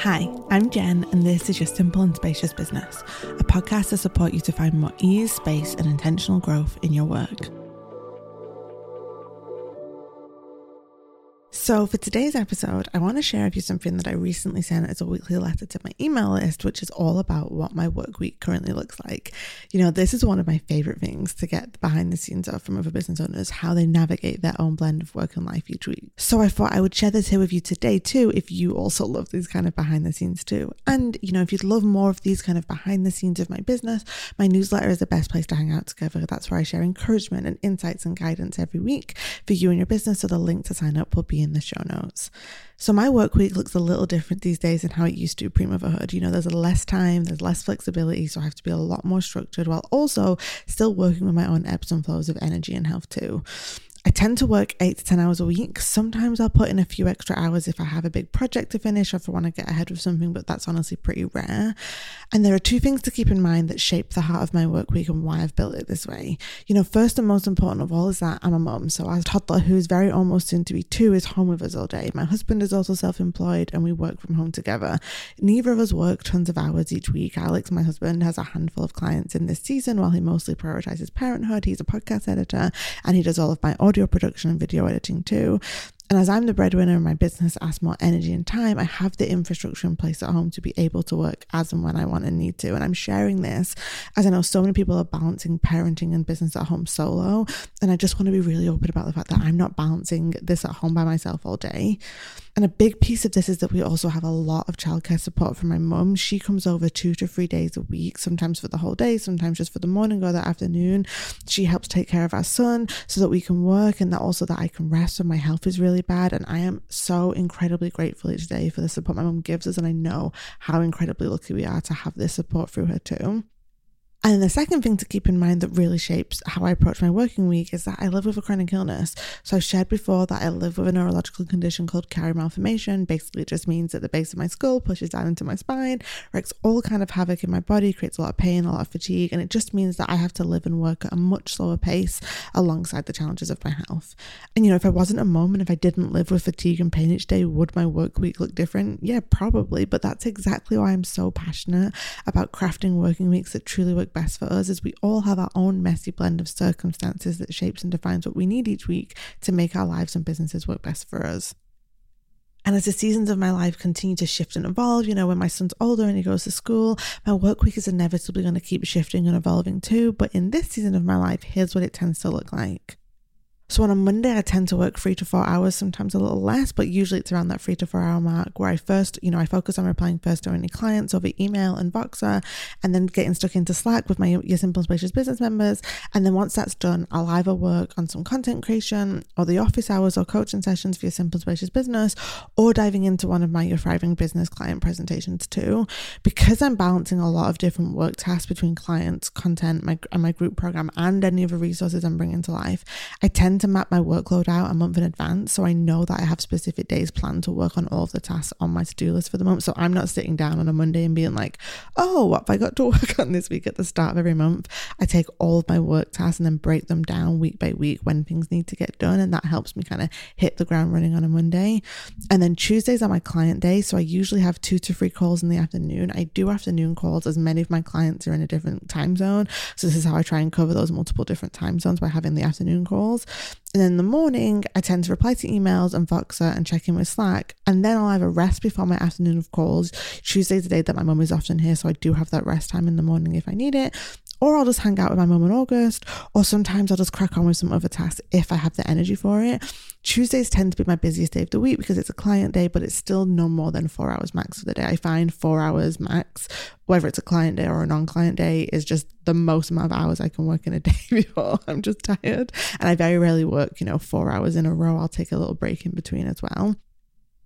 Hi, I'm Jen, and this is your Simple and Spacious Business, a podcast to support you to find more ease, space, and intentional growth in your work. So, for today's episode, I want to share with you something that I recently sent as a weekly letter to my email list, which is all about what my work week currently looks like. You know, this is one of my favorite things to get behind the scenes of from other business owners, how they navigate their own blend of work and life each week. So, I thought I would share this here with you today, too, if you also love these kind of behind the scenes, too. And, you know, if you'd love more of these kind of behind the scenes of my business, my newsletter is the best place to hang out together. That's where I share encouragement and insights and guidance every week for you and your business. So, the link to sign up will be in the show notes. So my work week looks a little different these days than how it used to pre motherhood. You know, there's less time, there's less flexibility, so I have to be a lot more structured while also still working with my own ebbs and flows of energy and health too. I tend to work eight to 10 hours a week. Sometimes I'll put in a few extra hours if I have a big project to finish or if I want to get ahead with something, but that's honestly pretty rare. And there are two things to keep in mind that shape the heart of my work week and why I've built it this way. You know, first and most important of all is that I'm a mum. So our toddler, who is very almost soon to be two, is home with us all day. My husband is also self employed and we work from home together. Neither of us work tons of hours each week. Alex, my husband, has a handful of clients in this season while he mostly prioritizes parenthood. He's a podcast editor and he does all of my audio production and video editing too. And as I'm the breadwinner and my business asks more energy and time, I have the infrastructure in place at home to be able to work as and when I want and need to. And I'm sharing this as I know so many people are balancing parenting and business at home solo. And I just want to be really open about the fact that I'm not balancing this at home by myself all day. And a big piece of this is that we also have a lot of childcare support from my mum. She comes over two to three days a week, sometimes for the whole day, sometimes just for the morning or the afternoon. She helps take care of our son so that we can work and that also that I can rest when my health is really bad. And I am so incredibly grateful each day for the support my mum gives us. And I know how incredibly lucky we are to have this support through her too. And the second thing to keep in mind that really shapes how I approach my working week is that I live with a chronic illness. So I've shared before that I live with a neurological condition called Chiari malformation. Basically, it just means that the base of my skull pushes down into my spine, wreaks all kind of havoc in my body, creates a lot of pain, a lot of fatigue, and it just means that I have to live and work at a much slower pace alongside the challenges of my health. And you know, if I wasn't a mom and if I didn't live with fatigue and pain each day, would my work week look different? Yeah, probably. But that's exactly why I'm so passionate about crafting working weeks that truly work best for us is we all have our own messy blend of circumstances that shapes and defines what we need each week to make our lives and businesses work best for us. And as the seasons of my life continue to shift and evolve, you know, when my son's older and he goes to school, my work week is inevitably going to keep shifting and evolving too. But in this season of my life, here's what it tends to look like. So on a Monday, I tend to work three to four hours, sometimes a little less, but usually it's around that three to four hour mark where I first, you know, I focus on replying first to any clients over email and Voxer and then getting stuck into Slack with my Your Simple Spacious business members. And then once that's done, I'll either work on some content creation or the office hours or coaching sessions for your Simple Spacious business or diving into one of my Your Thriving Business client presentations too. Because I'm balancing a lot of different work tasks between clients, content, my, and my group program and any other resources I'm bringing to life, I tend to map my workload out a month in advance. So I know that I have specific days planned to work on all of the tasks on my to do list for the month. So I'm not sitting down on a Monday and being like, oh, what have I got to work on this week at the start of every month? I take all of my work tasks and then break them down week by week when things need to get done. And that helps me kind of hit the ground running on a Monday. And then Tuesdays are my client day. So I usually have two to three calls in the afternoon. I do afternoon calls as many of my clients are in a different time zone. So this is how I try and cover those multiple different time zones by having the afternoon calls. And in the morning, I tend to reply to emails and Voxer and check in with Slack. And then I'll have a rest before my afternoon of calls. Tuesday's the day that my mum is often here, so I do have that rest time in the morning if I need it. Or I'll just hang out with my mum in August, or sometimes I'll just crack on with some other tasks if I have the energy for it. Tuesdays tend to be my busiest day of the week because it's a client day, but it's still no more than four hours max for the day. I find four hours max, whether it's a client day or a non client day, is just the most amount of hours I can work in a day before I'm just tired. And I very rarely work, you know, four hours in a row. I'll take a little break in between as well.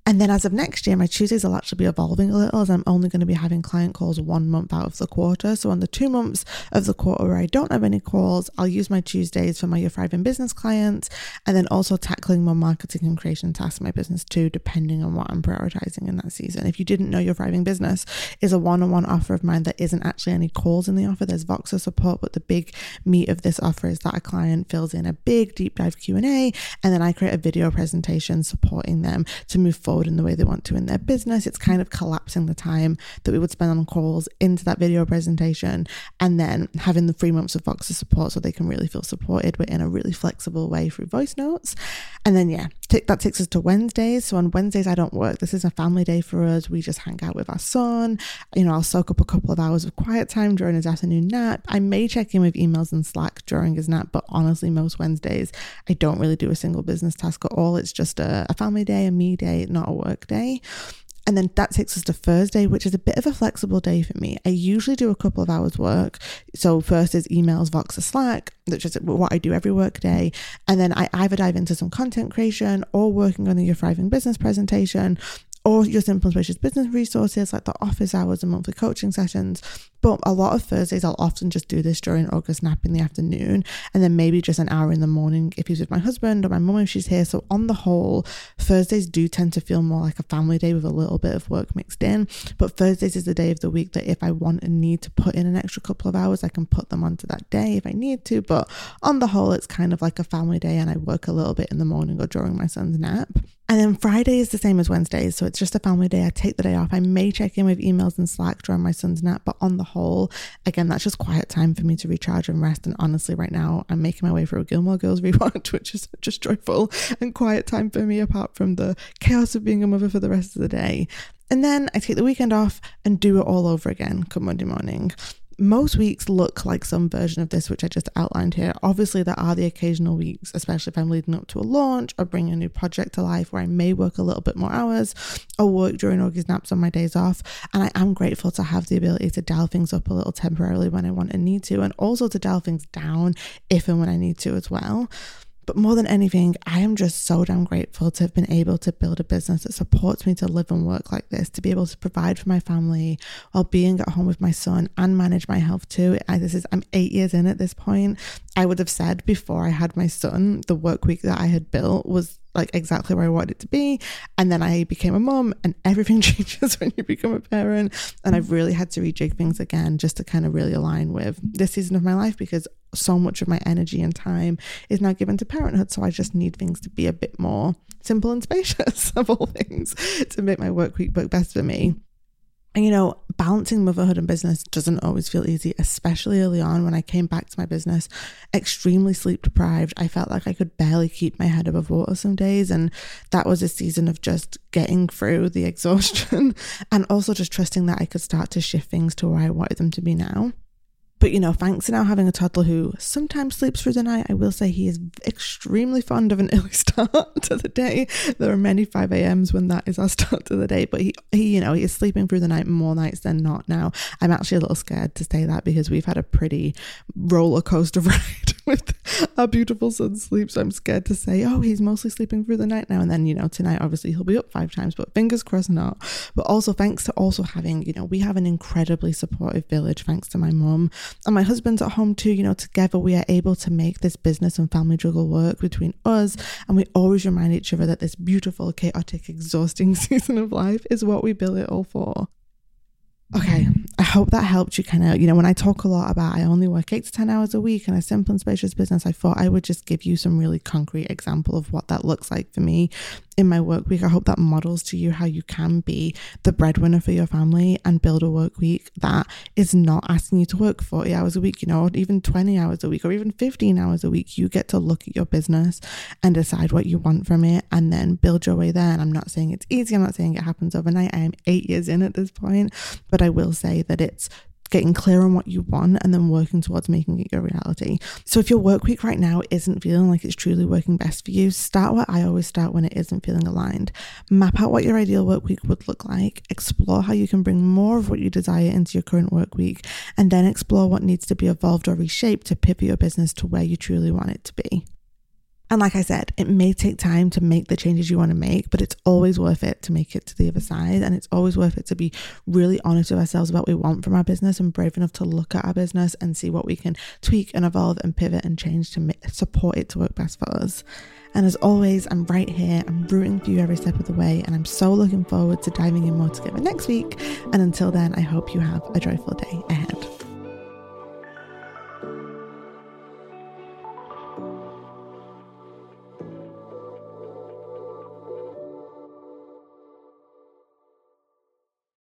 And then as of next year, my Tuesdays will actually be evolving a little as I'm only going to be having client calls one month out of the quarter. So on the two months of the quarter where I don't have any calls, I'll use my Tuesdays for my Your Thriving Business clients and then also tackling more marketing and creation tasks in my business too, depending on what I'm prioritizing in that season. If you didn't know Your Thriving Business is a one-on-one offer of mine that isn't actually any calls in the offer, there's Voxer support, but the big meat of this offer is that a client fills in a big deep dive Q&A and then I create a video presentation supporting them to move forward forward in the way they want to in their business. It's kind of collapsing the time that we would spend on calls into that video presentation and then having the three months of Voxer support so they can really feel supported, but in a really flexible way through voice notes. And then, yeah, that takes us to Wednesdays. So on Wednesdays, I don't work. This is a family day for us. We just hang out with our son. You know, I'll soak up a couple of hours of quiet time during his afternoon nap. I may check in with emails and Slack during his nap, but honestly, most Wednesdays, I don't really do a single business task at all. It's just a, a family day, a me day, not a work day. And then that takes us to Thursday, which is a bit of a flexible day for me. I usually do a couple of hours work. So first is emails, Voxer, Slack, which is what I do every work day. And then I either dive into some content creation or working on the Your Thriving Business presentation or your Simple Spacious business resources like the office hours and monthly coaching sessions. But a lot of Thursdays, I'll often just do this during Augie's nap in the afternoon, and then maybe just an hour in the morning if he's with my husband or my mum if she's here. So, on the whole, Thursdays do tend to feel more like a family day with a little bit of work mixed in. But Thursdays is the day of the week that if I want and need to put in an extra couple of hours, I can put them onto that day if I need to. But on the whole, it's kind of like a family day, and I work a little bit in the morning or during my son's nap. And then Friday is the same as Wednesdays. So it's just a family day. I take the day off. I may check in with emails and Slack during my son's nap, but on the whole, again, that's just quiet time for me to recharge and rest. And honestly, right now, I'm making my way through a Gilmore Girls rewatch, which is just joyful and quiet time for me, apart from the chaos of being a mother for the rest of the day. And then I take the weekend off and do it all over again come Monday morning most weeks look like some version of this, which I just outlined here. Obviously, there are the occasional weeks, especially if I'm leading up to a launch or bringing a new project to life, where I may work a little bit more hours or work during Augie's naps on my days off. And I am grateful to have the ability to dial things up a little temporarily when I want and need to, and also to dial things down if and when I need to as well. But more than anything, I am just so damn grateful to have been able to build a business that supports me to live and work like this, to be able to provide for my family while being at home with my son and manage my health too. I, this is I'm eight years in at this point. I would have said before I had my son, the work week that I had built was like exactly where I wanted it to be. And then I became a mom, and everything changes when you become a parent. And I've really had to rejig things again just to kind of really align with this season of my life because so much of my energy and time is now given to parenthood. So I just need things to be a bit more simple and spacious of all things to make my work week work best for me. And you know, balancing motherhood and business doesn't always feel easy, especially early on when I came back to my business extremely sleep deprived. I felt like I could barely keep my head above water some days. And that was a season of just getting through the exhaustion and also just trusting that I could start to shift things to where I wanted them to be now. But you know, thanks to now having a toddler who sometimes sleeps through the night, I will say he is extremely fond of an early start to the day. There are many 5 a.m.s when that is our start to the day, but he, he, you know, he is sleeping through the night more nights than not now. I'm actually a little scared to say that because we've had a pretty roller coaster ride with our beautiful son's sleep. So I'm scared to say, oh, he's mostly sleeping through the night now. And then, you know, tonight, obviously, he'll be up five times, but fingers crossed not. But also, thanks to also having, you know, we have an incredibly supportive village, thanks to my mum and my husband's at home too. You know, together we are able to make this business and family juggle work between us. And we always remind each other that this beautiful, chaotic, exhausting season of life is what we build it all for. Okay, I hope that helped you kind of, you know, when I talk a lot about I only work eight to 10 hours a week and a simple and spacious business, I thought I would just give you some really concrete example of what that looks like for me in my work week. I hope that models to you how you can be the breadwinner for your family and build a work week that is not asking you to work 40 hours a week, you know, or even 20 hours a week or even 15 hours a week. You get to look at your business and decide what you want from it and then build your way there. And I'm not saying it's easy, I'm not saying it happens overnight. I am eight years in at this point, but I will say that it's getting clear on what you want and then working towards making it your reality. So if your work week right now isn't feeling like it's truly working best for you, start where I always start when it isn't feeling aligned. Map out what your ideal work week would look like, explore how you can bring more of what you desire into your current work week, and then explore what needs to be evolved or reshaped to pivot your business to where you truly want it to be. And like I said, it may take time to make the changes you want to make, but it's always worth it to make it to the other side. And it's always worth it to be really honest with ourselves about what we want from our business and brave enough to look at our business and see what we can tweak and evolve and pivot and change to support it to work best for us. And as always, I'm right here. I'm rooting for you every step of the way. And I'm so looking forward to diving in more together next week. And until then, I hope you have a joyful day ahead.